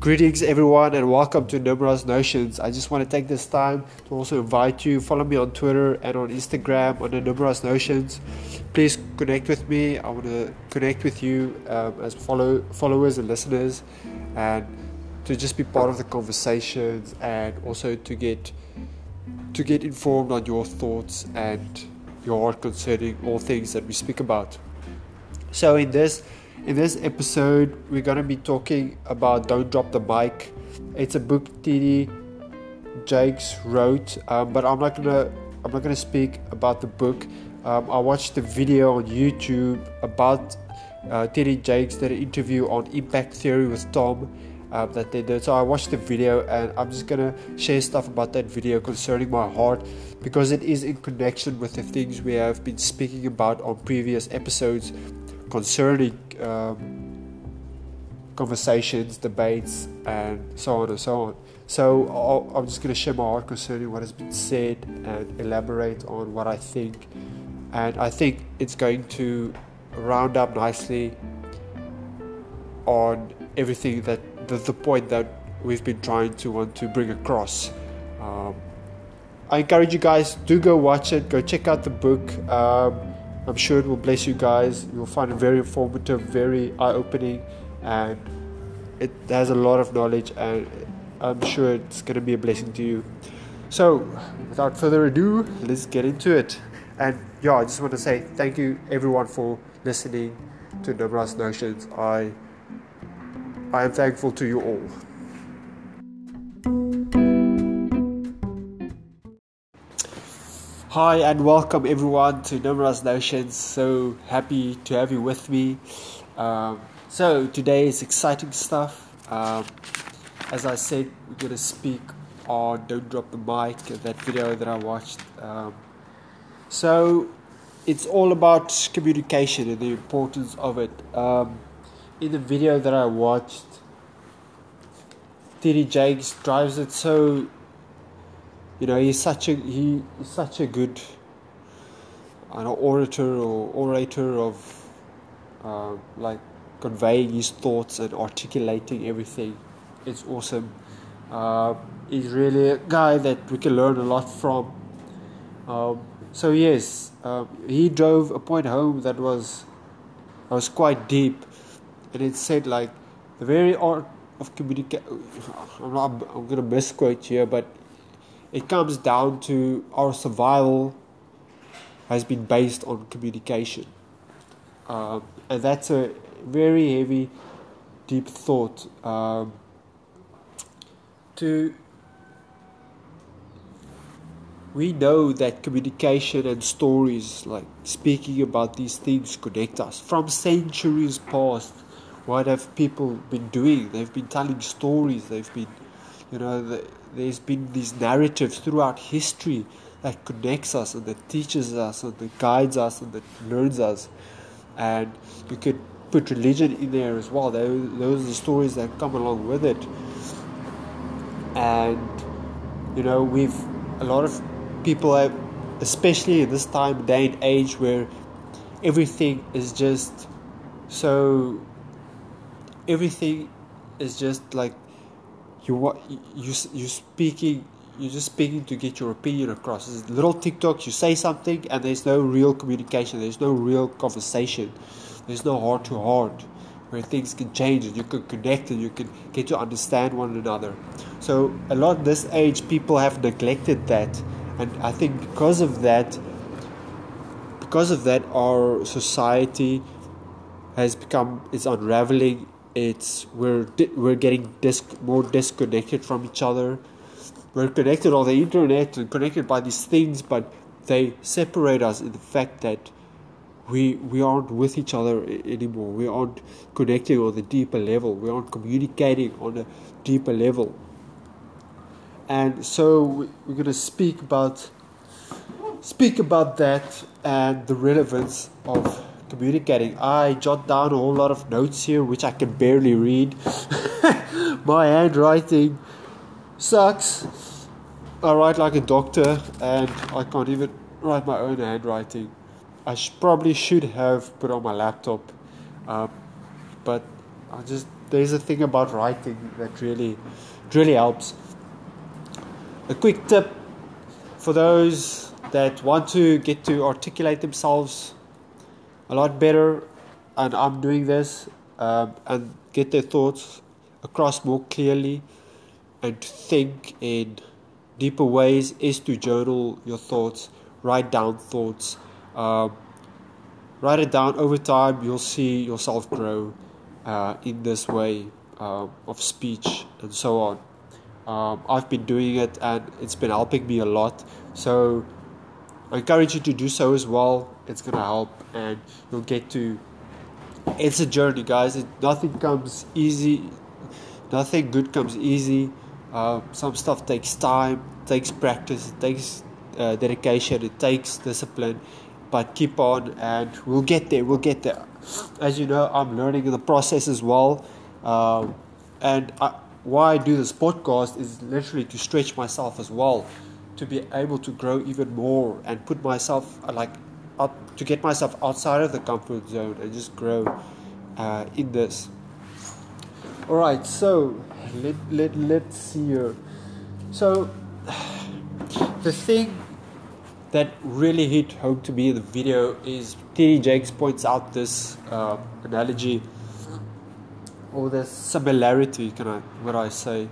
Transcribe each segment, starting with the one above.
Greetings, everyone, and welcome to Numerous Notions. I just want to take this time to also invite you. Follow me on Twitter and on Instagram the Numerous Notions. Please connect with me. I want to connect with you um, as follow followers and listeners, and to just be part of the conversations, and also to get to get informed on your thoughts and your heart concerning all things that we speak about. So in this in this episode, we're going to be talking about Don't Drop the Mic. It's a book TD Jakes wrote, um, but I'm not gonna I'm not gonna speak about the book. Um, I watched the video on YouTube about uh, TD Jakes did an interview on impact theory with Tom um, that they did. So I watched the video and I'm just gonna share stuff about that video concerning my heart because it is in connection with the things we have been speaking about on previous episodes concerning um, conversations, debates, and so on and so on. So i am just going to share my heart concerning what has been said and elaborate on what I think. And I think it's going to round up nicely on everything that the, the point that we've been trying to want to bring across. Um, I encourage you guys do go watch it, go check out the book. Um, I'm sure it will bless you guys. You'll find it very informative, very eye opening, and it has a lot of knowledge, and I'm sure it's going to be a blessing to you. So, without further ado, let's get into it. And yeah, I just want to say thank you everyone for listening to Numerous Notions. I I am thankful to you all. Hi and welcome everyone to Numerous Notions. So happy to have you with me. Um, so today is exciting stuff. Um, as I said, we're to speak on Don't Drop the Mic, that video that I watched. Um, so it's all about communication and the importance of it. Um, in the video that I watched, TD Jakes drives it so you know he's such a he is such a good an orator or orator of uh, like conveying his thoughts and articulating everything. It's awesome. Uh, he's really a guy that we can learn a lot from. Um, so yes um, he drove a point home that was was quite deep. And it said like the very art of communication I'm, not, I'm gonna misquote here but it comes down to our survival has been based on communication. Um, and that's a very heavy, deep thought. Um, to we know that communication and stories, like speaking about these things, connect us. From centuries past, what have people been doing? They've been telling stories. They've been, you know, the, there's been these narratives throughout history that connects us and that teaches us and that guides us and that learns us. And you could put religion in there as well. Those, those are the stories that come along with it. And, you know, we've, a lot of people have, especially in this time, day and age where everything is just so, everything is just like you what you you speaking you're just speaking to get your opinion across. It's little TikToks, you say something and there's no real communication, there's no real conversation, there's no heart to heart where things can change and you can connect and you can get to understand one another. So a lot of this age people have neglected that and I think because of that because of that our society has become is unraveling it's we're we're getting dis- more disconnected from each other. We're connected on the internet and connected by these things, but they separate us in the fact that we we aren't with each other anymore. We aren't connecting on the deeper level. We aren't communicating on a deeper level. And so we're going to speak about speak about that and the relevance of communicating. I jot down a whole lot of notes here which I can barely read. My handwriting sucks. I write like a doctor and I can't even write my own handwriting. I sh- probably should have put on my laptop, um, but I just there's a thing about writing that really really helps. A quick tip for those that want to get to articulate themselves a lot better, and I'm doing this um, and get their thoughts across more clearly and to think in deeper ways is to journal your thoughts, write down thoughts. Um, write it down over time, you'll see yourself grow uh, in this way uh, of speech and so on. Um, I've been doing it and it's been helping me a lot. So I encourage you to do so as well. It's gonna help and you'll get to. It's a journey, guys. It, nothing comes easy. Nothing good comes easy. Uh, some stuff takes time, takes practice, it takes uh, dedication, it takes discipline. But keep on, and we'll get there. We'll get there. As you know, I'm learning in the process as well. Um, and I, why I do this podcast is literally to stretch myself as well, to be able to grow even more and put myself like out, to get myself outside of the comfort zone and just grow uh, in this. All right, so let let let's see here. So the thing that really hit home to me in the video is TD Jakes points out this uh, analogy or this similarity, can I, what I say,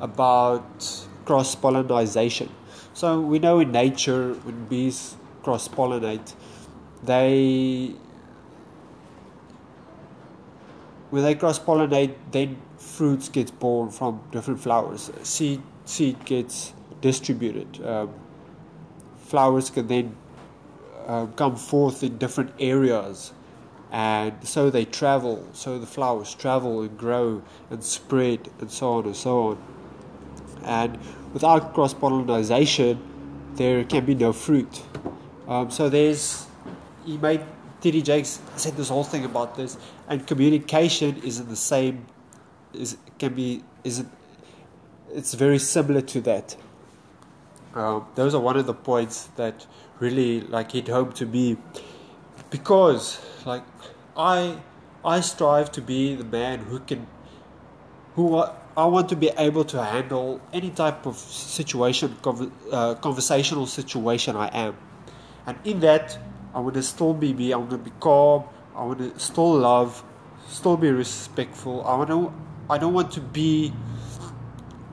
about cross pollination. So we know in nature when bees cross pollinate, they when they cross pollinate, then fruits get born from different flowers. Seed seed gets distributed. Um, flowers can then uh, come forth in different areas and so they travel so the flowers travel and grow and spread and so on and so on and without cross pollination there can be no fruit um, so there's he made TD Jakes said this whole thing about this and communication isn't the same is can be isn't it's very similar to that. Um, those are one of the points that really like hit home to me because like I I strive to be the man who can who I want to be able to handle any type of situation uh, conversational situation I am and in that I to still be me I to be calm I to still love still be respectful I to I don't want to be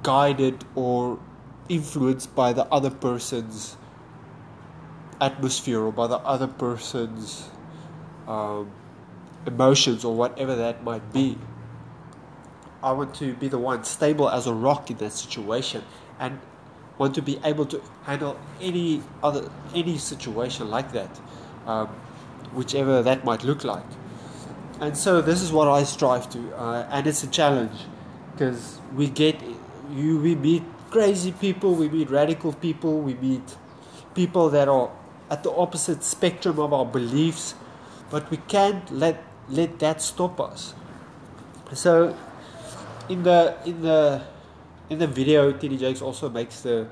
guided or influenced by the other person's atmosphere or by the other person's um, emotions or whatever that might be. I want to be the one stable as a rock in that situation and want to be able to handle any other any situation like that, um, whichever that might look like. And so this is what I strive to, uh, and it's a challenge because we get you we meet crazy people, we meet radical people, we meet people that are at the opposite spectrum of our beliefs, but we can't let let that stop us. So in the in the in the video TD Jakes also makes the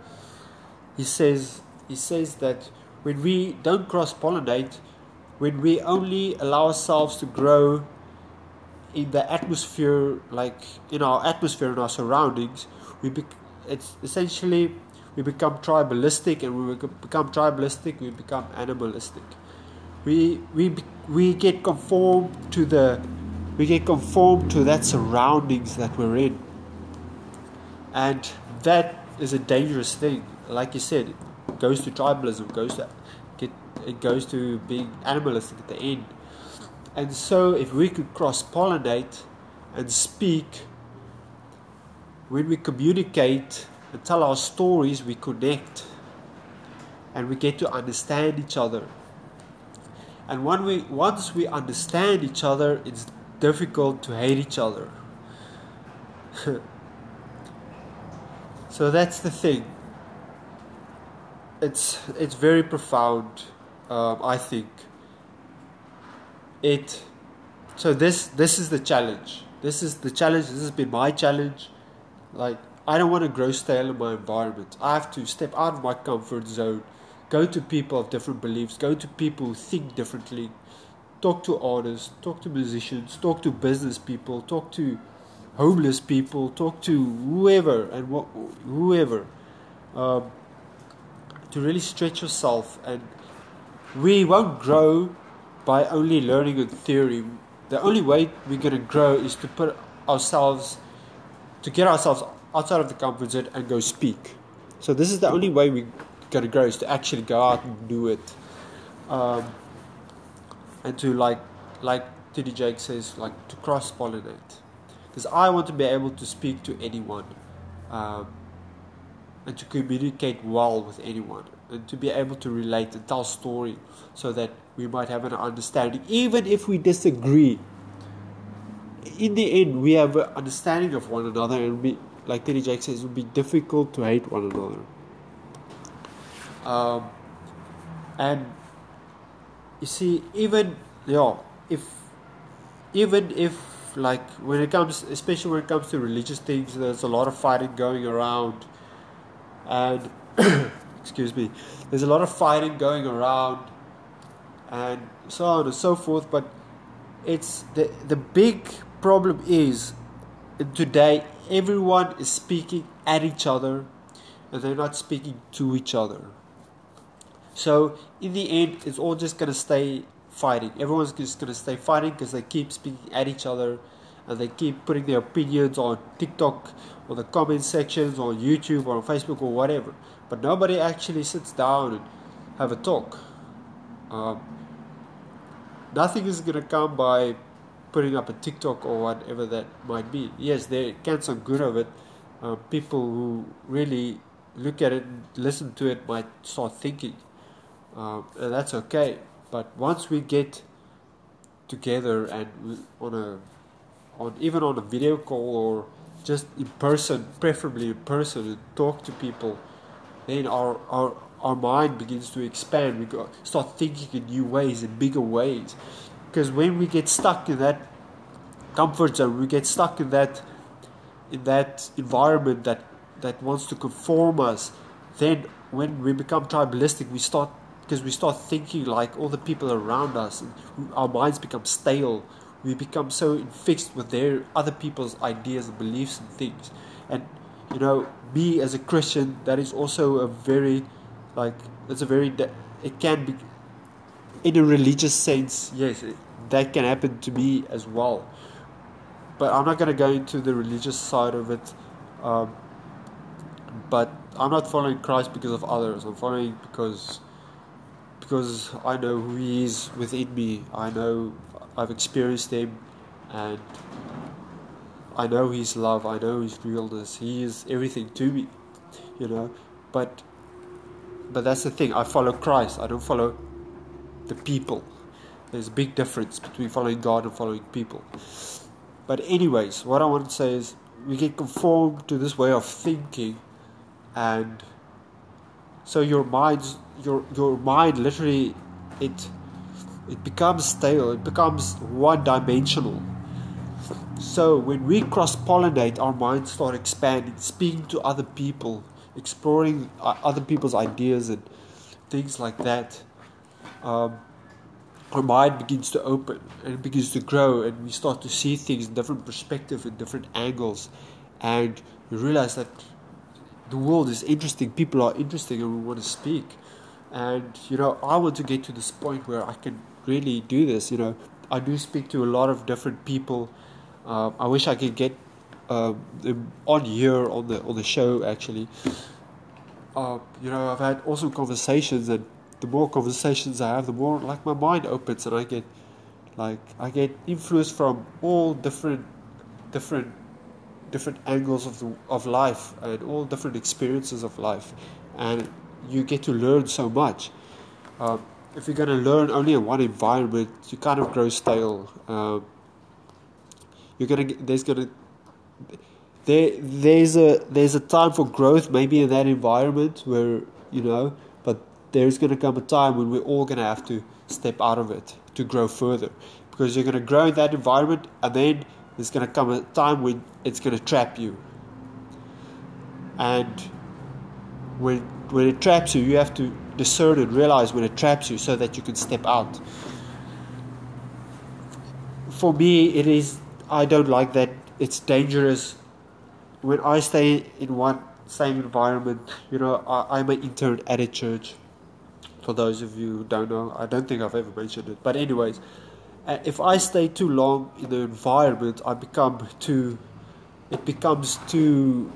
he says he says that when we don't cross pollinate, when we only allow ourselves to grow in the atmosphere like in our atmosphere and our surroundings, we bec- it's essentially we become tribalistic and we become tribalistic we become animalistic. We we we get conformed to the we get conformed to that surroundings that we're in and that is a dangerous thing like you said it goes to tribalism goes to get it goes to being animalistic at the end and so if we could cross pollinate and speak when we communicate and tell our stories, we connect and we get to understand each other. And when we, once we understand each other, it's difficult to hate each other. so that's the thing. It's it's very profound, um, I think. It so this this is the challenge. This is the challenge. This has been my challenge like, I don't want to grow stale in my environment. I have to step out of my comfort zone, go to people of different beliefs, go to people who think differently, talk to artists, talk to musicians, talk to business people, talk to homeless people, talk to whoever and what, whoever, um, to really stretch yourself. And we won't grow by only learning a theory. The only way we're going to grow is to put ourselves, to get ourselves outside of the comfort zone and go speak. So this is the only way we're going to grow is to actually go out and do it. Um, and to like, like TD Jake says, like to cross pollinate because I want to be able to speak to anyone um, and to communicate well with anyone and to be able to relate and tell story so that we might have an understanding. Even if we disagree in the end we have an understanding of one another and we like TD Jake says it would be difficult to hate one another. Um, and you see even yeah if even if like when it comes especially when it comes to religious things there's a lot of fighting going around. And excuse me there's a lot of fighting going around and so on and so forth. But it's the the big problem is today everyone is speaking at each other and they're not speaking to each other. So in the end it's all just going to stay fighting. Everyone's just to stay fighting because they keep speaking at each other and they keep putting their opinions on TikTok or the comment sections on YouTube or on Facebook or whatever. But nobody actually sits down and have a talk. Um, nothing is to come by putting up a TikTok or whatever that might be. Yes, there can some good of it. Uh, people who really look at it listen to it might start thinking. Um, and that's okay. But once we get together and on a on even on a video call or just in person, preferably in person, and talk to people, then our our our mind begins to expand. We go, start thinking in new ways, in bigger ways. Because when we get stuck in that comfort zone, we get stuck in that in that environment that that wants to conform us. Then when we become tribalistic, we start because we start thinking like all the people around us our minds become stale. We become so fixed with their other people's ideas and beliefs and things. And you know me as a christian that is also a very like it's a very it can be in a religious sense yes that can happen to me as well. But i'm not going to go into the religious side of it um, but i'm not following christ because of others. I'm following because because I know who He is within me. I know I've experienced Him, and I know His love. I know His realness. He is everything to me, you know. But but that's the thing. I follow Christ. I don't follow the people. There's a big difference between following God and following people. But anyways, what I want to say is we get conformed to this way of thinking and so your mind's your your mind literally it it becomes stale it becomes one dimensional so when we cross pollinate our minds start expanding speaking to other people exploring uh, other people's ideas and things like that um, our mind begins to open and it begins to grow and we start to see things in different perspectives and different angles. And we realize that the world is interesting. People are interesting and we want to speak. And you know i want to get to this point where i can really do this you know. I do speak to a lot of different people. Uh, i wish i could get uh, on here on the on the show actually. Uh, you know i've had awesome conversations and the more conversations i have the more like my mind opens and i get like i get influence from all different different different angles of the, of life and all different experiences of life and you get to learn so much. Uh, if you're going to learn only in one environment, you kind of grow stale. Um, you're gonna there's gonna there there's a there's a time for growth maybe in that environment where you know, but there's gonna come a time when we're all gonna have to step out of it to grow further because you're gonna grow in that environment and then there's gonna come a time when it's gonna trap you and when when it traps you, you have to discern and realize when it traps you so that you can step out. for me, it is. I don't like that. It's dangerous. When I stay in one same environment, you know, I, I'm an intern at a church. For those of you who don't know, I don't think I've ever mentioned it. But anyways, if I stay too long in the environment, I become too. It becomes too.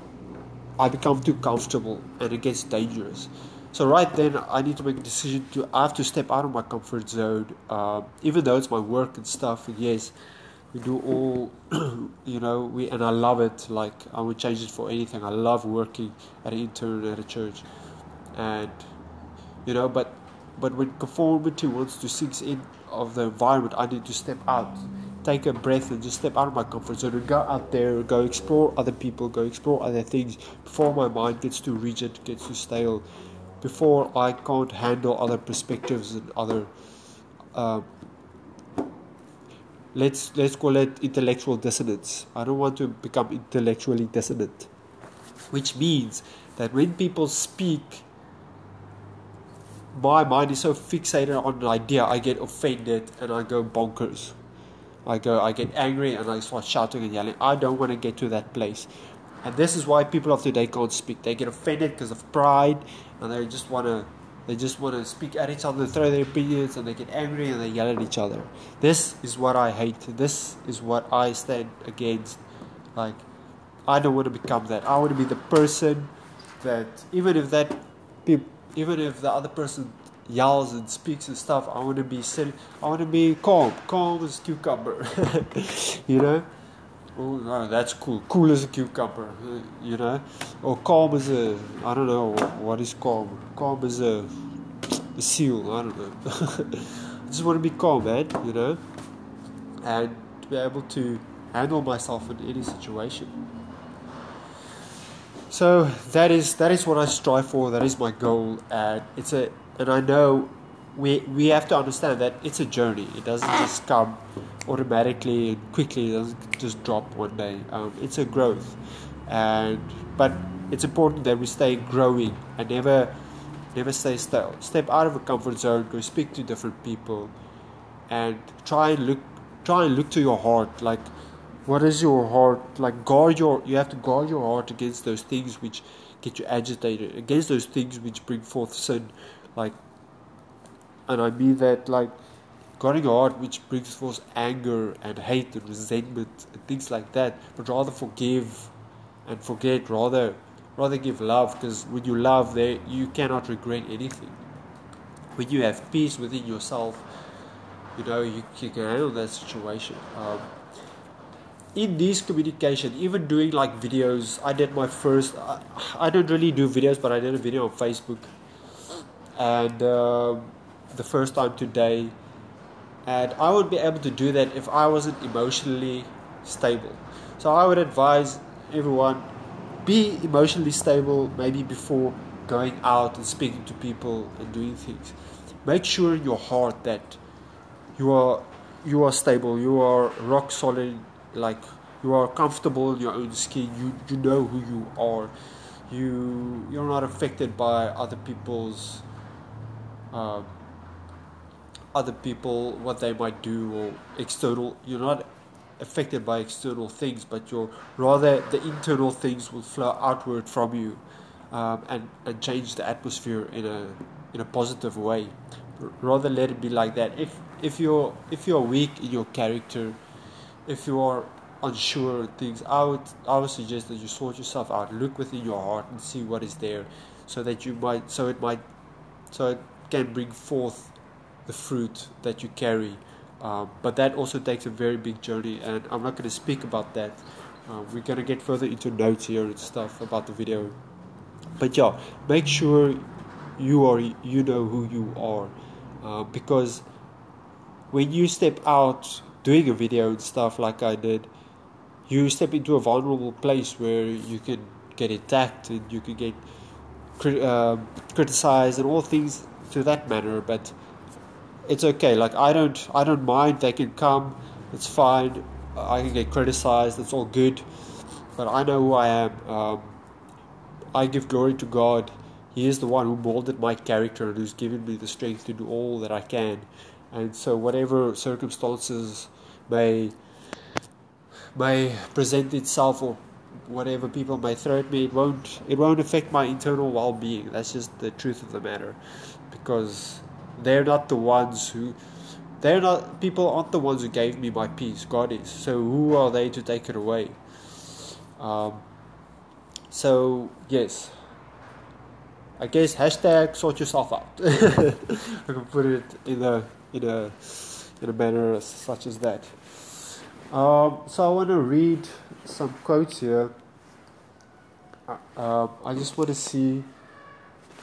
I become too comfortable, and it gets dangerous. So right then, I need to make a decision to. I have to step out of my comfort zone, uh, even though it's my work and stuff. And yes, we do all, you know, we and I love it. Like I would change it for anything. I love working at an intern at a church, and you know, but but when conformity wants to sink in of the environment, I need to step out, take a breath, and just step out of my comfort zone and go out there, go explore other people, go explore other things before my mind gets too rigid, gets too stale before I can't handle other perspectives and other uh, let's let's call it intellectual dissonance. I don't want to become intellectually dissonant, which means that when people speak, my mind is so fixated on an idea, I get offended and I go bonkers. I go, I get angry and I start shouting and yelling. I don't want to get to that place. And this is why people of today can't speak. They get offended because of pride and they just want to they just want to speak at each other, throw their opinions, and they get angry and they yell at each other. This is what I hate. This is what I stand against. Like, I don't want to become that. I want to be the person that even if that, even if the other person yells and speaks and stuff, I want to be sitting. I want to be calm, calm as cucumber. you know. Oh no, that's cool. Cool as a cucumber, you know, or calm as a I don't know what is calm. Calm as a, a seal. I don't know. I just want to be calm, man. You know, and to be able to handle myself in any situation. So that is that is what I strive for. That is my goal, and it's a and I know we we have to understand that it's a journey. It doesn't just come automatically and quickly. It doesn't just drop one day. Um, it's a growth, and but it's important that we stay growing and never never stay still. Step out of a comfort zone. Go speak to different people, and try and look try and look to your heart. Like, what is your heart like? Guard your. You have to guard your heart against those things which get you agitated. Against those things which bring forth sin, like and I mean that like guarding your heart which brings forth anger and hate and resentment and things like that, but rather forgive and forget, rather rather give love because when you love there you cannot regret anything. When you have peace within yourself, you know you, you can handle that situation. Um, in this communication, even doing like videos, I did my first. I, I don't really do videos, but I did a video on Facebook, and. Um, the first time today and I would be able to do that if I wasn't emotionally stable. So I would advise everyone be emotionally stable maybe before going out and speaking to people and doing things. Make sure in your heart that you are you are stable, you are rock solid, like you are comfortable in your own skin, you you know who you are. You you're not affected by other people's uh, other people, what they might do, or external. You're not affected by external things, but you're rather the internal things will flow outward from you, um, and and change the atmosphere in a in a positive way. rather let it be like that. If if you're if you're weak in your character, if you are unsure things, I would I would suggest that you sort yourself out. Look within your heart and see what is there, so that you might so it might so it can bring forth the fruit that you carry. Um, but that also takes a very big journey, and I'm not going to speak about that. Uh, we're going to get further into notes here and stuff about the video. But yeah, make sure you are you know who you are, uh, because when you step out doing a video and stuff like I did, you step into a vulnerable place where you can get attacked and you can get uh, criticized and all things to that manner. But it's okay. Like I don't I don't mind. They can come. It's fine. I can get criticized. It's all good. But I know who I am. Um, I give glory to God. He is the one who molded my character and who's given me the strength to do all that I can. And so, whatever circumstances may may present itself or whatever people may throw at me, it won't it won't affect my internal well being. That's just the truth of the matter. Because they're not the ones who they're not people aren't the ones who gave me my peace. God is. So who are they to take it away? Um, so yes. I guess hashtag sort yourself out. I can put it in a in a in a manner such as that. Um, so I want to read some quotes here. Uh, um, I just want to see.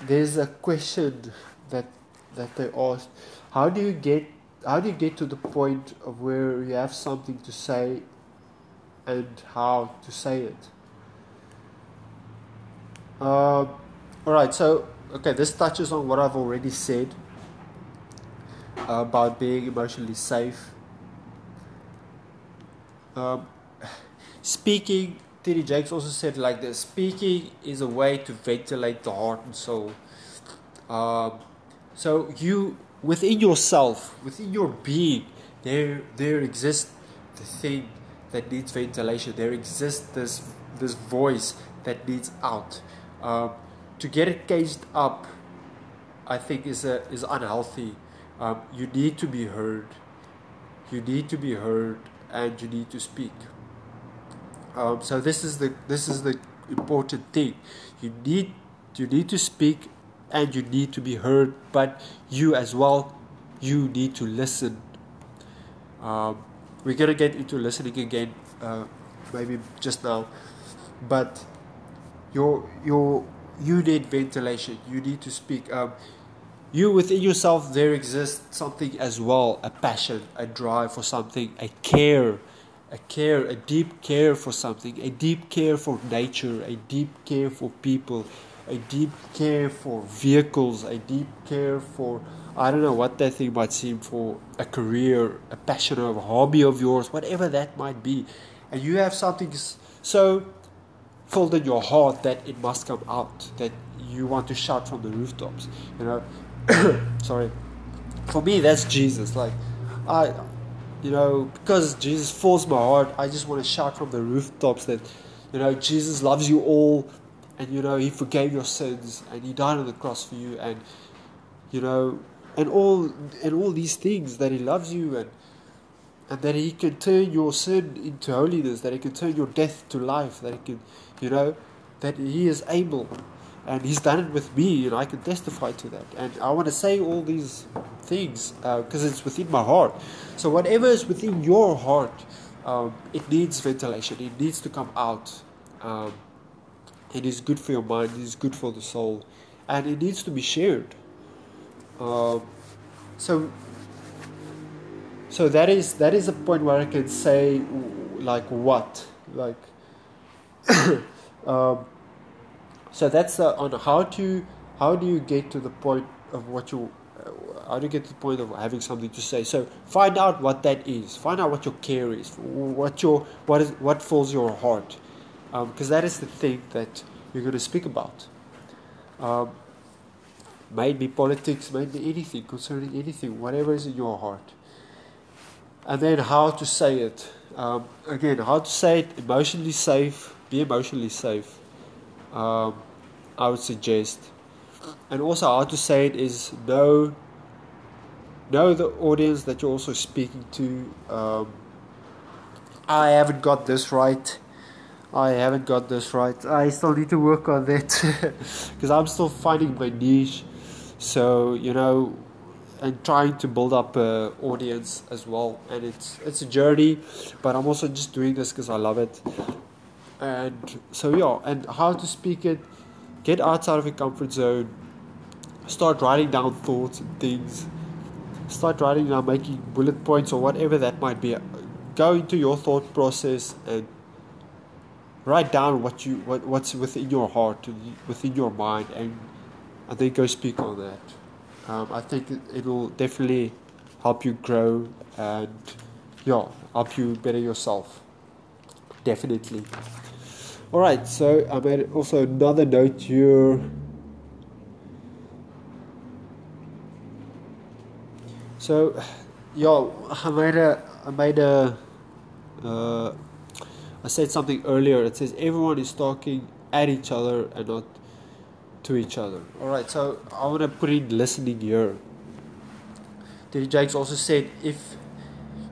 There's a question that that they asked. How do you get how do you get to the point of where you have something to say and how to say it? Uh, all right, so okay, this touches on what I've already said about being emotionally safe um, speaking, T.D. Jakes also said like this speaking is a way to ventilate the heart and soul. Um, so you, within yourself, within your being, there, there exists the thing that needs ventilation. There exists this, this voice that needs out. Um, to get it caged up, I think is a, is unhealthy. Um, you need to be heard. You need to be heard and you need to speak. Um, so this is the this is the important thing. You need you need to speak and you need to be heard, but you as well you need to listen. Um, we're gonna get into listening again, uh, maybe just now, but your your you need ventilation. You need to speak. Um, you within yourself there exists something as well a passion a drive for something a care a care a deep care for something a deep care for nature a deep care for people a deep care for vehicles a deep care for i don't know what that thing might seem for a career a passion or a hobby of yours whatever that might be. And you have something so filled in your heart that it must come out that you want to shout from the rooftops you know sorry. For me, that's Jesus. Like, I, you know, because Jesus fills my heart, I just want to shout from the rooftops that, you know, Jesus loves you all, and you know, He forgave your sins, and He died on the cross for you, and you know, and all and all these things that He loves you, and and that He can turn your sin into holiness, that He can turn your death to life, that He can, you know, that He is able and he's done it with me and i can testify to that. And i want to say all these things because uh, it's within my heart. So whatever is within your heart um, it needs ventilation. It needs to come out. Um, it is good for your mind it is good for the soul and it needs to be shared. Um, so so that is that is a point where i can say like what? Like um, so that's on how to how do you get to the point of what you how do you get to the point of having something to say? So find out what that is. Find out what your care is. What your what is what fills your heart. Because um, that is the thing that you're going to speak about. Um, maybe politics maybe anything concerning anything whatever is in your heart. And then how to say it. Um, again how to say it emotionally safe be emotionally safe. Um, I would suggest. And also, how to say it is know know the audience that you're also speaking to. Um, I haven't got this right. I haven't got this right. I still need to work on that because I'm still finding my niche. So you know, and trying to build up an audience as well. And it's it's a journey, but I'm also just doing this because I love it and so yeah and how to speak it get outside of your comfort zone start writing down thoughts and things start writing down making bullet points or whatever that might be. Go into your thought process and write down what you what, what's within your heart within your mind and and then go speak on that. Um, I think it, will definitely help you grow and yeah help you better yourself. Definitely all right, so I made also another note here. So, yeah, I made a I made a. Uh, I said something earlier. It says everyone is talking at each other and not to each other. All right, so I want to put in listening here. TD Jakes also said if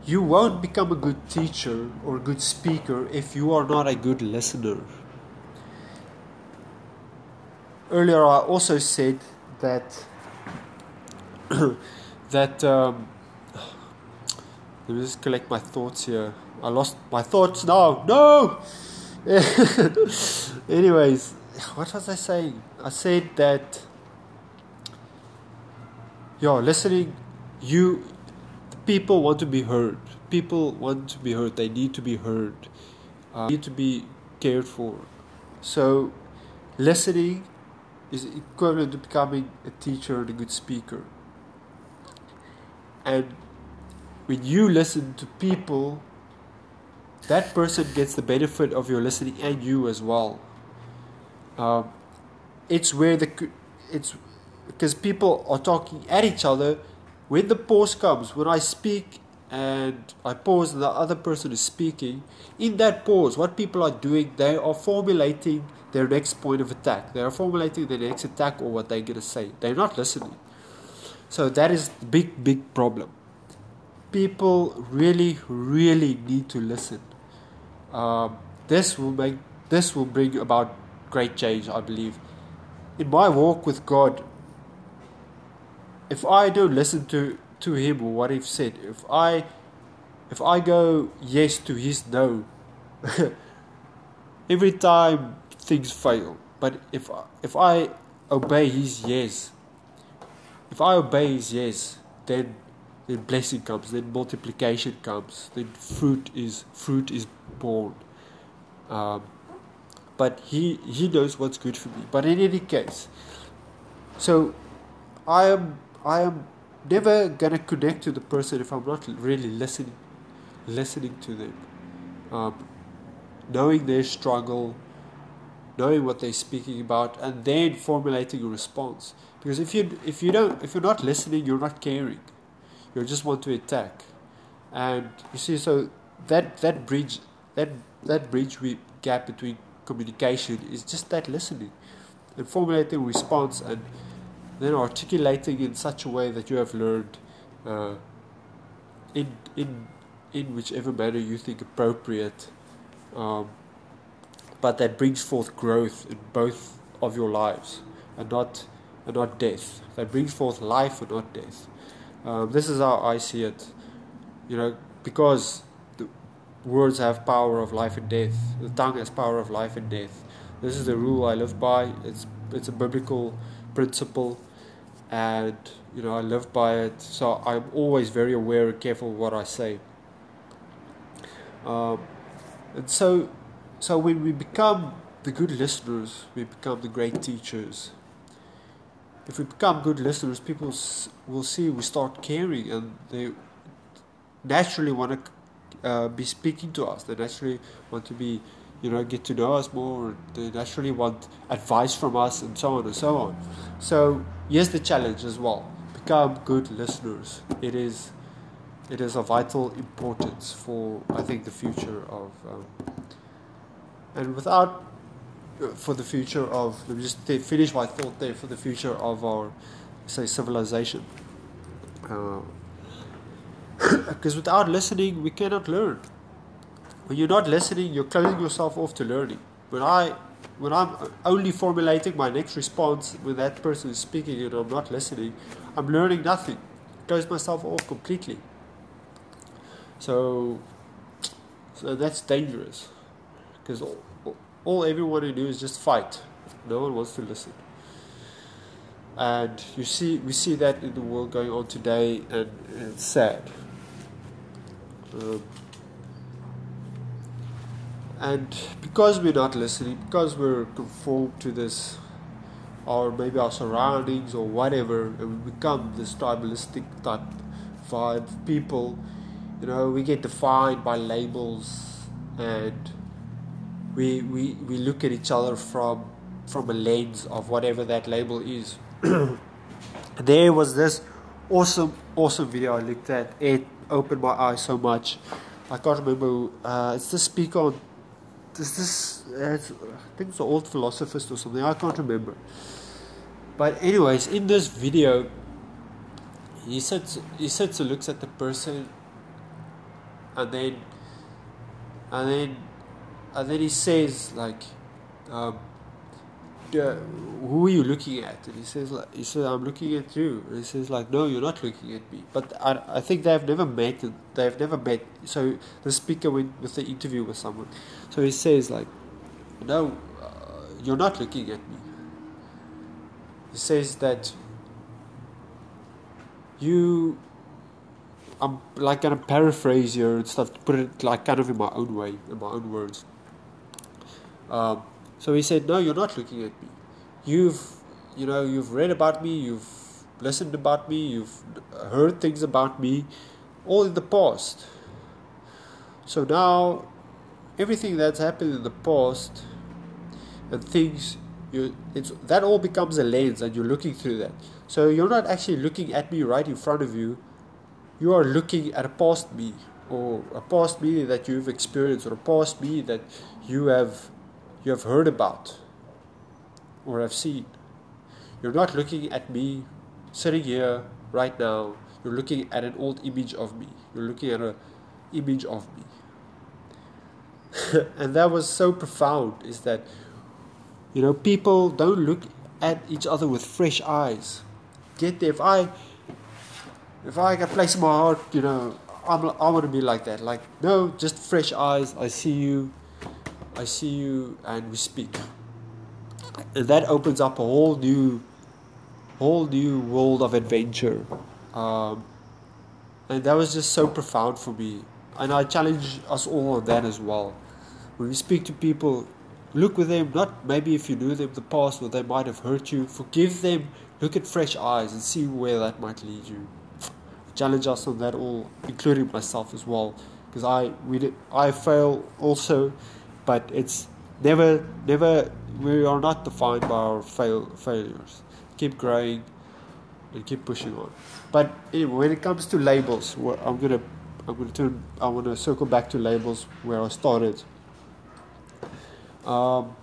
you won't become a good teacher or a good speaker if you are not a good listener. Earlier, I also said that that um, let me just collect my thoughts here. I lost my thoughts now. No. Anyways, what was I saying? I said that. Yeah, listening. You, people want to be heard. People want to be heard. They need to be heard. Uh, need to be cared for. So, listening is equivalent to becoming a teacher and a good speaker. And when you listen to people, that person gets the benefit of your listening and you as well. Um, it's where the it's because people are talking at each other. When the pause comes, when I speak and I pause and the other person is speaking, in that pause, what people are doing, they are formulating their next point of attack. They are formulating their next attack or what they're going to say. They're not listening. So that is the big, big problem people really, really need to listen. Um, this will make this will bring about great change, I believe. In my walk with God, if I don't listen to to Him or what He said, if I if I go yes to His no, every time things fail. But if if I obey His yes, if I obey His yes, then then blessing comes, then multiplication comes, then fruit is fruit is born. Um, but he he knows what's good for me. But in any case, so I am I am never gonna connect to the person if I'm not really listening listening to them, um, knowing their struggle, knowing what they're speaking about, and then formulating a response. Because if you if you don't if you're not listening, you're not caring you just want to attack. And you see, so that that bridge, that that bridge we, gap between communication is just that listening, and formulating response, and then articulating in such a way that you have learned, uh, in in in whichever manner you think appropriate, um, but that brings forth growth in both of your lives, and not and not death. That brings forth life and not death. Um, this is how I see it. You know, because the words have power of life and death. The tongue has power of life and death. This is the rule I live by. It's it's a biblical principle, and you know I live by it. So I'm always very aware and careful what I say. Um, and so, so when we become the good listeners, we become the great teachers if we become good listeners, people will see we start caring and they naturally want to uh, be speaking to us. They naturally want to be, you know, get to know us more. They naturally want advice from us and so on and so on. So here's the challenge as well: become good listeners. It is, it is of vital importance for I think the future of. Um, and without for the future of let me just finish my thought there for the future of our say civilization because uh, without listening we cannot learn when you're not listening you're closing yourself off to learning when i when i'm only formulating my next response when that person is speaking and i'm not listening i'm learning nothing close myself off completely so so that's dangerous because all everyone to do is just fight. No one wants to listen. And you see, we see that in the world going on today, and, and it's sad. Um, and because we're not listening, because we're conformed to this, or maybe our surroundings or whatever, and we become this tribalistic type vibe people, you know, we get defined by labels and we, we, we look at each other from from a lens of whatever that label is. there was this awesome awesome video I looked at. It opened my eyes so much. I can't remember. Uh, it's the speaker on. Is this? It's, I think it's an old philosophist or something. I can't remember. But anyways, in this video, he sits he sits and looks at the person, and then, and then, and then he says like, um, uh, who are you looking at? And he says, like, he says, I'm looking at you. And he says, like, no, you're not looking at me. But I, I think they've never met. They've never met. So the speaker went with the interview with someone. So he says, like, no, uh, you're not looking at me. He says that you. I'm like gonna paraphrase here and stuff to put it like kind of in my own way, in my own words. Um, so he said, No, you're not looking at me. You've, you know, you've read about me, you've listened about me, you've heard things about me, all in the past. So now, everything that's happened in the past and things you it's that all becomes a lens and you're looking through that. So you're not actually looking at me right in front of you. You are looking at a past me or a past me that you've experienced or a past me that you have you have heard about or have seen. You're not looking at me sitting here right now. You're looking at an old image of me. You're looking at an image of me. and that was so profound is that you know people don't look at each other with fresh eyes. Get there if I if I can place my heart, you know, I'm, I want to be like that. Like, no, just fresh eyes. I see you. I see you and we speak. And that opens up a whole new, whole new world of adventure. Um, and that was just so profound for me. And I challenge us all on that as well. When we speak to people, look with them, not maybe if you knew them in the past or they might have hurt you, forgive them, look at fresh eyes and see where that might lead you. Challenge us on that all, including myself as well. Because I we did, I fail also but it's never, never, we are not defined by our fail, failures. Keep growing and keep pushing on. But anyway, when it comes to labels, I'm gonna, I'm gonna turn, I want to circle back to labels where I started. Um,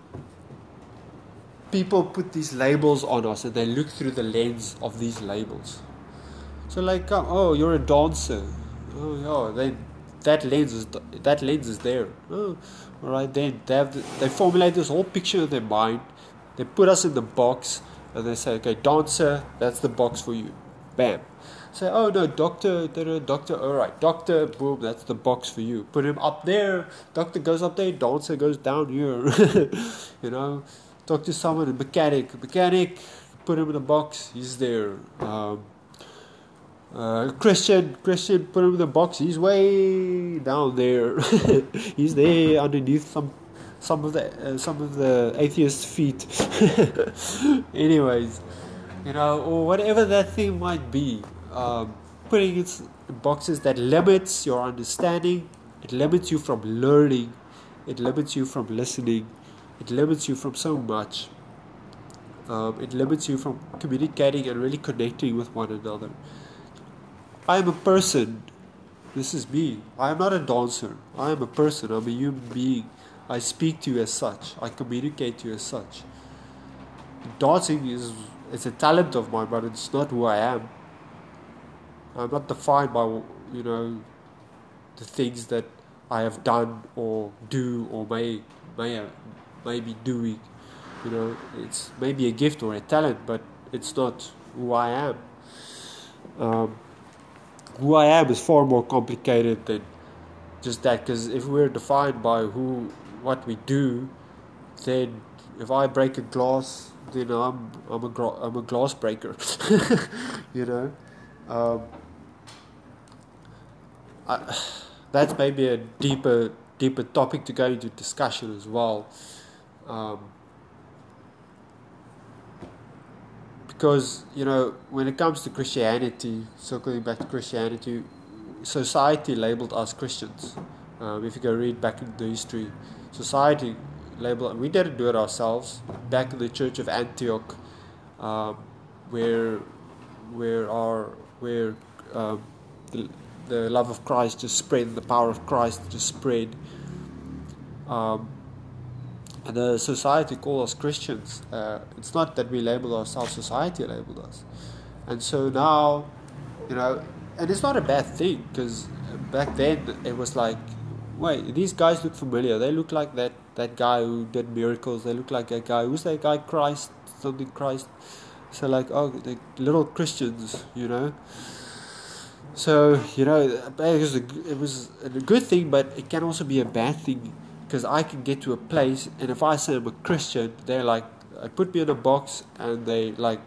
people put these labels on us and they look through the lens of these labels. So like, uh, oh, you're a dancer. Oh, yeah, they that lens is that lens is there. Oh, all right, they they have the, they formulate this whole picture in their mind. They put us in the box and they say, okay, dancer, that's the box for you. Bam. Say, oh no, doctor, doctor, all right, doctor, boom, that's the box for you. Put him up there. Doctor goes up there. Dancer goes down here. you know, talk to someone, a mechanic, mechanic, put him in a box. He's there. Um, uh, Christian, Christian, put him in the box. He's way down there. He's there underneath some, some of the uh, some of the atheist feet. Anyways, you know, or whatever that thing might be, um, putting it in boxes that limits your understanding. It limits you from learning. It limits you from listening. It limits you from so much. Um, it limits you from communicating and really connecting with one another. I am a person. This is me. I am not a dancer. I am a person. I'm a human being. I speak to you as such. I communicate to you as such. Dancing is it's a talent of mine, but it's not who I am. I'm not defined by you know the things that I have done or do or may may may be doing. You know, it's maybe a gift or a talent, but it's not who I am. Um, who I am is far more complicated than just that. Because if we're defined by who, what we do, then if I break a glass, then I'm I'm a I'm a glass breaker. you know, um, I, that's maybe a deeper deeper topic to go into discussion as well. Um, because you know when it comes to Christianity, circling back to Christianity, society labeled us Christians. Um, if you go read back in the history, society labeled. We didn't do it ourselves. Back in the Church of Antioch, um, where where our where um, the, the love of Christ just spread, the power of Christ just spread. Um, and the society calls us Christians. Uh, it's not that we label ourselves; society labeled us. And so now, you know, and it's not a bad thing because back then it was like, wait, these guys look familiar. They look like that that guy who did miracles. They look like that guy. Who's that guy? Christ, something Christ. So like, oh, the little Christians, you know. So you know, it was a, it was a good thing, but it can also be a bad thing because I can get to a place, and if I say I'm a Christian, they're like, I put me in a box, and they like,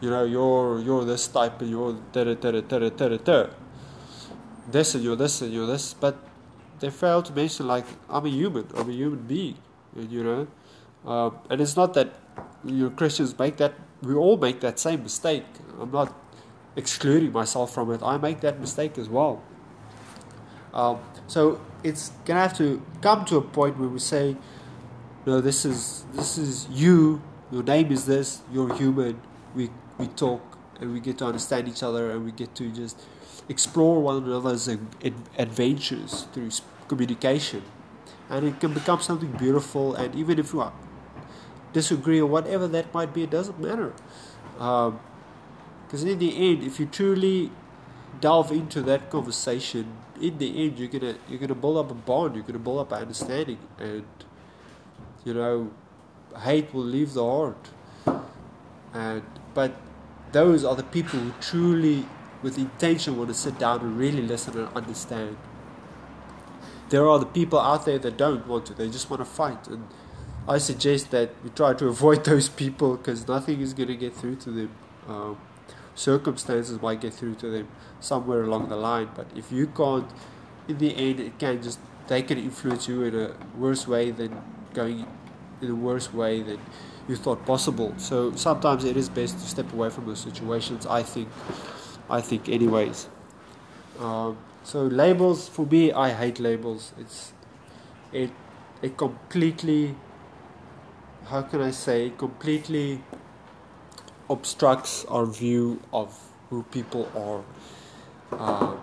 you know, you're you're this type, and you're da da da da da da da this, and you're this, and you're this, but they fail to mention like I'm a human, I'm a human being, and you know, um, and it's not that you know, Christians make that. We all make that same mistake. I'm not excluding myself from it. I make that mistake as well. Um, so it's gonna have to come to a point where we say, no, this is this is you. Your name is this. You're human. We we talk and we get to understand each other and we get to just explore one another's adventures through communication, and it can become something beautiful. And even if you disagree or whatever that might be, it doesn't matter. Because in the end, if you truly delve into that conversation, in the end, you're gonna you're gonna build up a bond. You're gonna build up an understanding, and you know, hate will leave the heart. And but those are the people who truly, with intention, want to sit down and really listen and understand. There are the people out there that don't want to. They just want to fight, and I suggest that we try to avoid those people because nothing is to get through to them. Um, circumstances might get through to them somewhere along the line. But if you can't, in the end, it can just they can influence you in a worse way than going in a worse way than you thought possible. So sometimes it is best to step away from those situations. I think, I think, anyways. Um, so labels for me, I hate labels. It's it it completely. How can I say? Completely obstructs our view of who people are uh,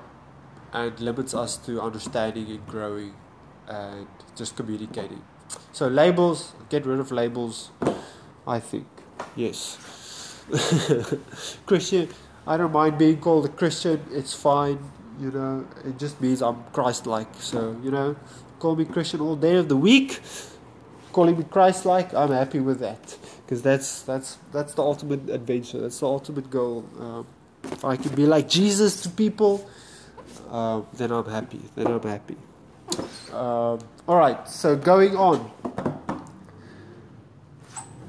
and limits us to understanding and growing and just communicating. So, labels, get rid of labels, I think. Yes. Christian, I don't mind being called a Christian, it's fine, you know, it just means I'm Christ like. So, you know, call me Christian all day of the week, calling me Christ like, I'm happy with that because that's that's that's the ultimate adventure. That's the ultimate goal. Um, if I can be like Jesus to people, uh, then I'm happy. Then I'm happy. Um, all right. So going on.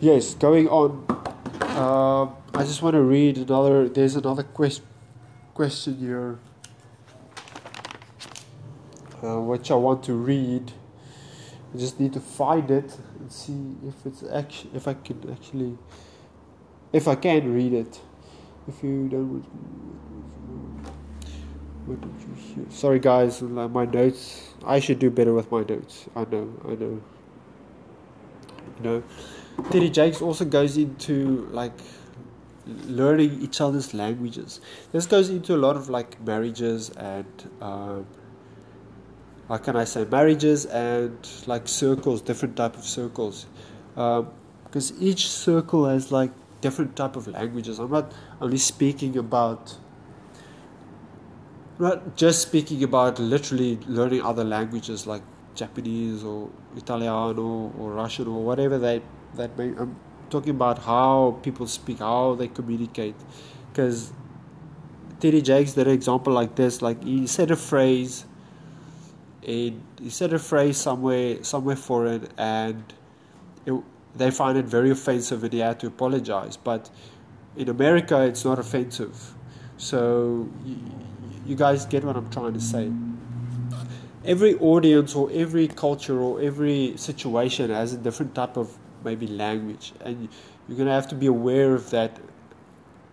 Yes, going on. Uh, I just want to read another. There's another quest, question here, uh, which I want to read. I just need to find it and see if it's actually if I can actually if I can read it. If you don't, what did you hear? Sorry, guys, my notes. I should do better with my notes. I know, I know. You know, T.D. Jakes also goes into like learning each other's languages. This goes into a lot of like marriages and. Um, how can I say marriages and like circles, different type of circles, because um, each circle has like different type of languages. I'm not only speaking about not just speaking about literally learning other languages like Japanese or Italiano or Russian or whatever they that may. I'm talking about how people speak, how they communicate, because T.D. Jakes did an example like this. Like he said a phrase he said a phrase somewhere somewhere foreign and it, they find it very offensive and he had to apologize. But in america it's not offensive. So you, you guys get what i'm trying to say. Every audience or every culture or every situation has a different type of maybe language. And you're going to have to be aware of that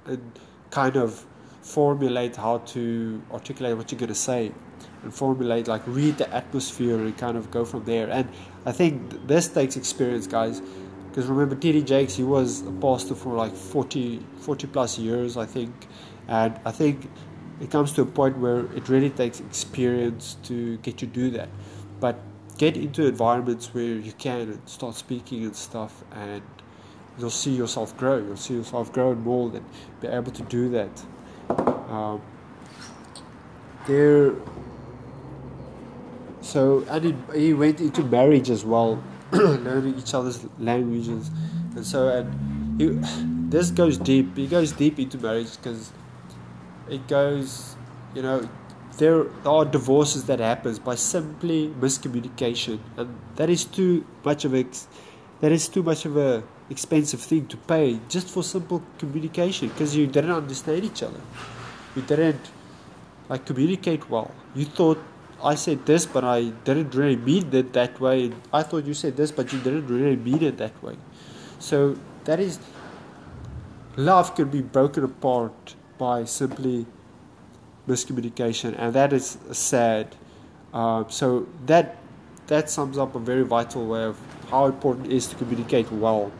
and kind of formulate how to articulate what you're to say and formulate, like read the atmosphere and kind of go from there. And I think this takes experience, guys. Because remember, T.D. Jakes, he was a pastor for like 40, 40 plus years, I think. And I think it comes to a point where it really takes experience to get you do that. But get into environments where you can and start speaking and stuff, and you'll see yourself grow. You'll see yourself grow more and be able to do that. Um, there. So and he, he went into marriage as well, learning each other's languages, and so and he, this goes deep. He goes deep into marriage because it goes, you know, there are divorces that happens by simply miscommunication, and that is too much of a that is too much of a expensive thing to pay just for simple communication because you didn't understand each other. You didn't like communicate well. You thought I said this, but I didn't really mean it that way. I thought you said this, but you didn't really mean it that way. So that is love can be broken apart by simply miscommunication, and that is sad. Uh, so that that sums up a very vital way of how important it is to communicate well.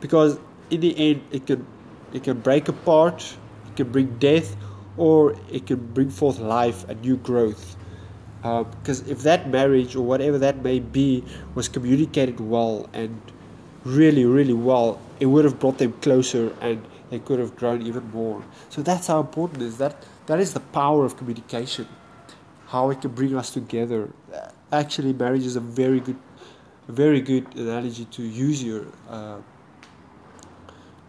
Because in the end, it can it can break apart, it can bring death, or it can bring forth life and new growth. Because uh, if that marriage or whatever that may be was communicated well and really, really well, it would have brought them closer and they could have grown even more. So that's how important is. That that is the power of communication. How it can bring us together. Actually, marriage is a very good, very good analogy to use your. Uh,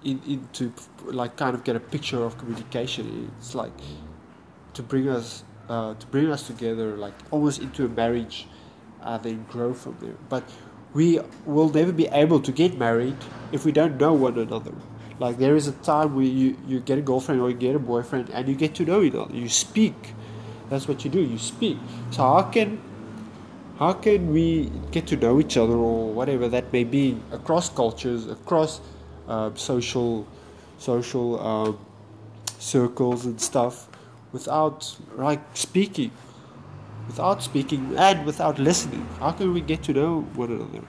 in, in to like kind of get a picture of communication. It's like to bring us uh, to bring us together, like almost into a marriage, uh, then grow from there. But we will never be able to get married if we don't know one another. Like there is a time where you, you get a girlfriend or you get a boyfriend and you get to know each other. You speak. That's what you do. You speak. So how can how can we get to know each other or whatever that may be across cultures, across uh, social social um, circles and stuff, without like speaking, without speaking and without listening? How can we get to know one another?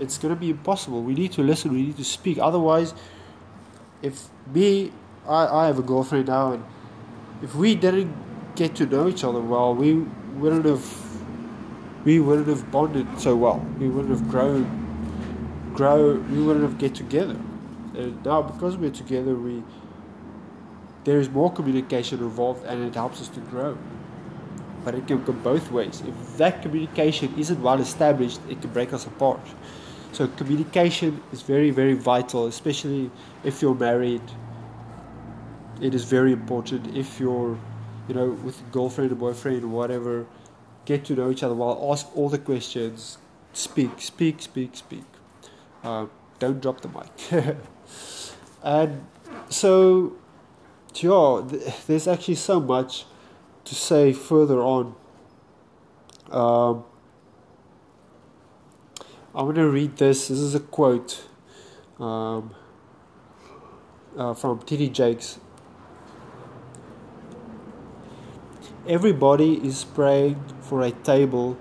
It's going to be impossible. We need to listen. We need to speak. Otherwise, if me, I, I have a girlfriend now, and if we didn't get to know each other well, we wouldn't have we wouldn't have bonded so well. We wouldn't have grown grow we wouldn't have get together. And now because we're together we there is more communication involved and it helps us to grow. But it can go both ways. If that communication isn't well established, it can break us apart. So communication is very, very vital, especially if you're married. It is very important. If you're, you know, with a girlfriend or boyfriend or whatever, get to know each other well. Ask all the questions. Speak, speak, speak, speak. Uh, don't drop the mic. and so, yeah, there's actually so much to say further on. Um, I'm going to read this. This is a quote um, uh, from T.D. Jakes. Everybody is praying for a table,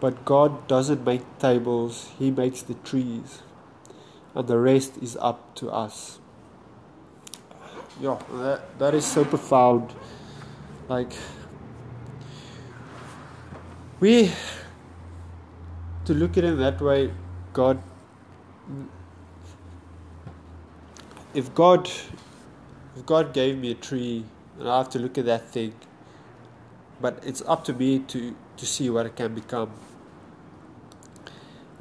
but God doesn't make tables, He makes the trees, and the rest is up to us. Yeah, that, that is so profound. Like, we to look at it that way, God, if God, if God gave me a tree and I have to look at that thing, but it's up to me to to see what it can become.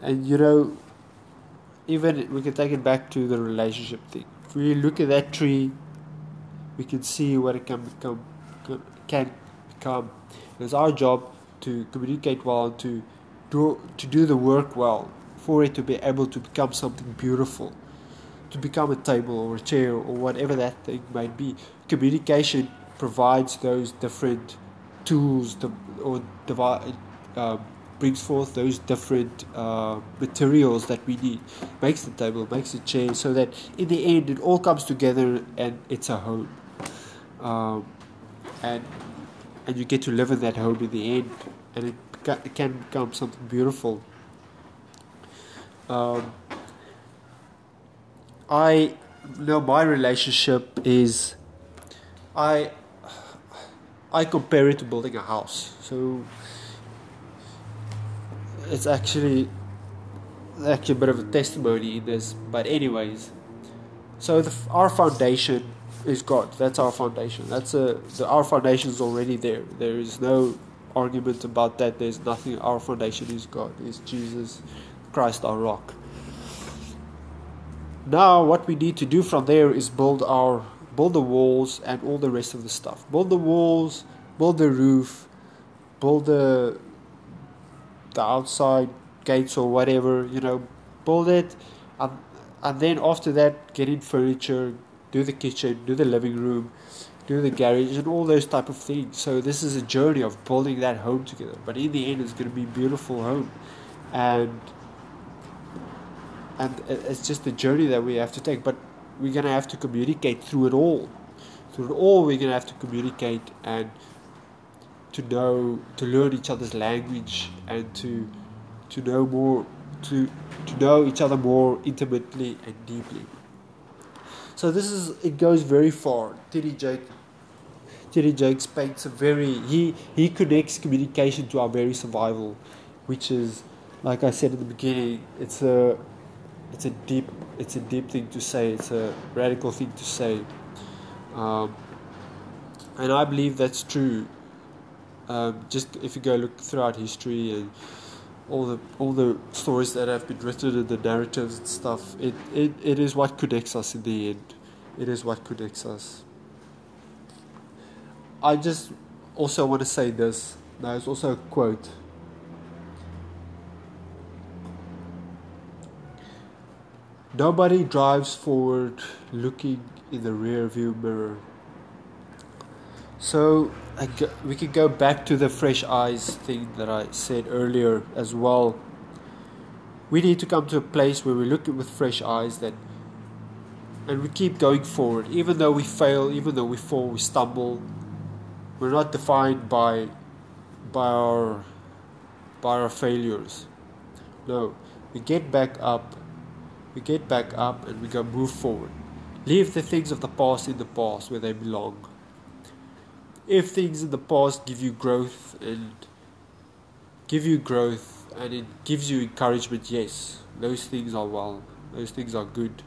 And you know, even we can take it back to the relationship thing. If we look at that tree, we can see what it can become. Can become. It's our job to communicate well, to do, to do the work well, for it to be able to become something beautiful, to become a table or a chair or whatever that thing might be. Communication provides those different tools to, or divide, uh, brings forth those different uh, materials that we need, makes the table, makes the chair, so that in the end it all comes together and it's a home. Um, and and you get to live in that home in the end, and it it can become something beautiful. Um, I know my relationship is I I compare it to building a house. So it's actually actually a bit of a testimony in this. But anyways, so the, our foundation is God. That's our foundation. That's a the, our foundation is already there. There is no argument about that. There's nothing. Our foundation is God. Is Jesus Christ our rock. Now, what we need to do from there is build our build the walls and all the rest of the stuff. Build the walls, build the roof, build the the outside gates or whatever. You know, build it, and and then after that, get in furniture, do the kitchen, do the living room, do the garage, and all those type of things. So this is a journey of building that home together. But in the end, it's going to be a beautiful home, and and it's just the journey that we have to take. But we're gonna have to communicate through it all. Through it all, we're gonna have to communicate and to know, to learn each other's language, and to to know more, to to know each other more intimately and deeply. So this is it goes very far. T.D. Jake T.D. Jakes paints a very he he connects communication to our very survival, which is like I said at the beginning, it's a it's a deep it's a deep thing to say. It's a radical thing to say, um, and I believe that's true. Um, just if you go look throughout history and all the all the stories that have been written and the narratives and stuff, it, it, it is what connects us in the end. It is what connects us. I just also want to say this. There's also a quote Nobody drives forward looking in the rear view mirror. So go, we could go back to the fresh eyes thing that I said earlier as well. We need to come to a place where we look at with fresh eyes that and we keep going forward. Even though we fail, even though we fall, we stumble, we're not defined by by our by our failures. No. We get back up we get back up and we go move forward. Leave the things of the past in the past where they belong. If things in the past give you growth and give you growth and it gives you encouragement, yes, those things are well, those things are good.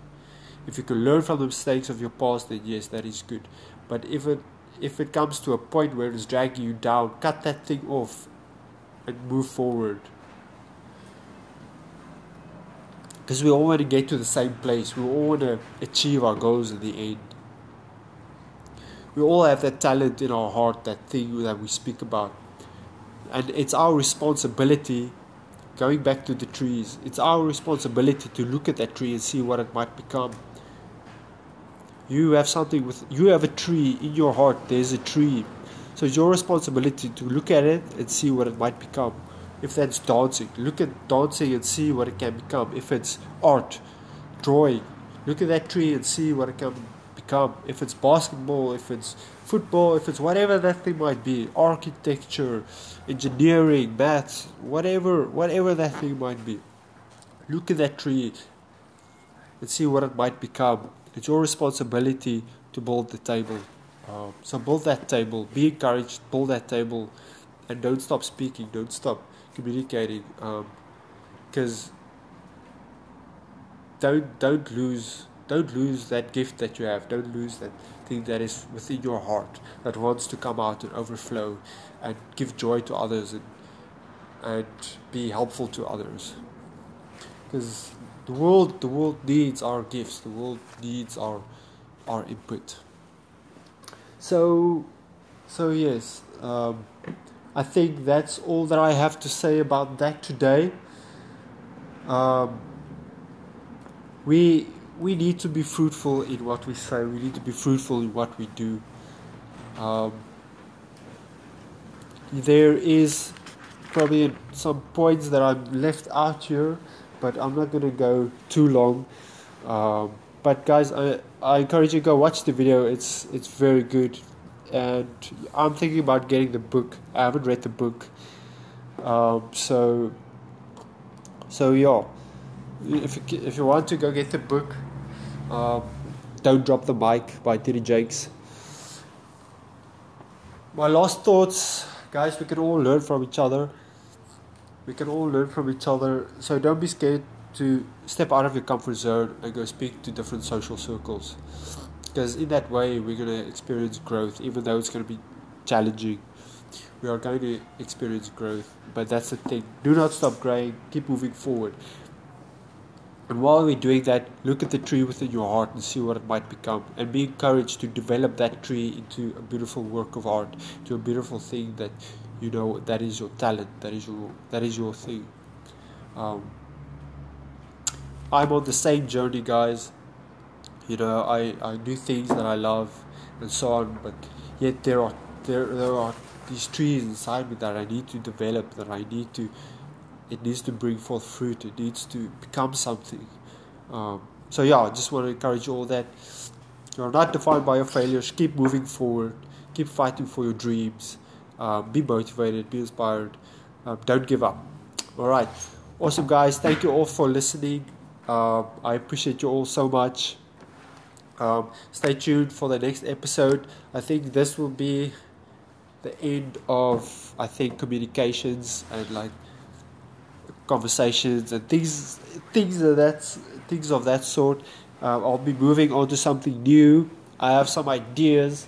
If you can learn from the mistakes of your past, then yes, that is good. But if it if it comes to a point where it's dragging you down, cut that thing off and move forward. because we all want to get to the same place. We all want to achieve our goals in the end. We all have that talent in our heart, that thing that we speak about. And it's our responsibility, going back to the trees, it's our responsibility to look at that tree and see what it might become. You have something with, you have a tree in your heart, there's a tree. So it's your responsibility to look at it and see what it might become if that's dancing, look at dancing and see what it can become. If it's art, drawing, look at that tree and see what it can If it's basketball, if it's football, if it's whatever that thing might be, architecture, engineering, maths, whatever, whatever that thing might be. Look at that tree and see what it might become. It's your responsibility to build the table. Um, so build that table. Be encouraged. Build that table, and don't stop speaking. Don't stop communicating because um, don't don't lose don't lose that gift that you have. Don't lose that thing that is within your heart that wants to come out and overflow and give joy to others and and be helpful to others. Because the world the world needs our gifts. The world needs our our input. So so yes um, I think that's all that I have to say about that today. Um, we we need to be fruitful in what we say. We need to be fruitful in what we do. Um, there is probably some points that I've left out here, but I'm not going to go too long. Um, but guys, I, I encourage you to go watch the video. It's it's very good and I'm thinking about getting the book. I haven't read the book, um, so so yeah. If you, if you want to go get the book, um, don't drop the Mic by T.D. Jakes. my last thoughts, guys, we can all learn from each other. We can all learn from each other. So don't be scared to step out of your comfort zone and go speak to different social circles. Because in that way, we're going to experience growth, even though it's going to be challenging. We are going to experience growth, but that's the thing. Do not stop growing, keep moving forward. And while we're doing that, look at the tree within your heart and see what it might become. And be encouraged to develop that tree into a beautiful work of art, to a beautiful thing that you know that is your talent, that is your that is your thing. Um, I'm on the same journey, guys. You know, I, I do things that I love and so on, but yet there are there there are these trees inside me that I need to develop, that I need to it needs to bring forth fruit. It needs to become something. Um, so yeah, I just want to encourage you all that you're not defined by your failures. Keep moving forward. Keep fighting for your dreams. Um, be motivated. Be inspired. Um, don't give up. All right, awesome guys. Thank you all for listening. Um, I appreciate you all so much. Um, stay tuned for the next episode. I think this will be the end of I think communications and like conversations and things things of that things of that sort. Uh, I'll be moving on to something new. I have some ideas,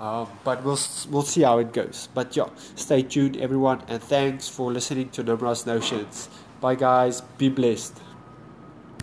um, but we'll we'll see how it goes. But yeah, stay tuned, everyone, and thanks for listening to Numerous Notions. Bye, guys. Be blessed.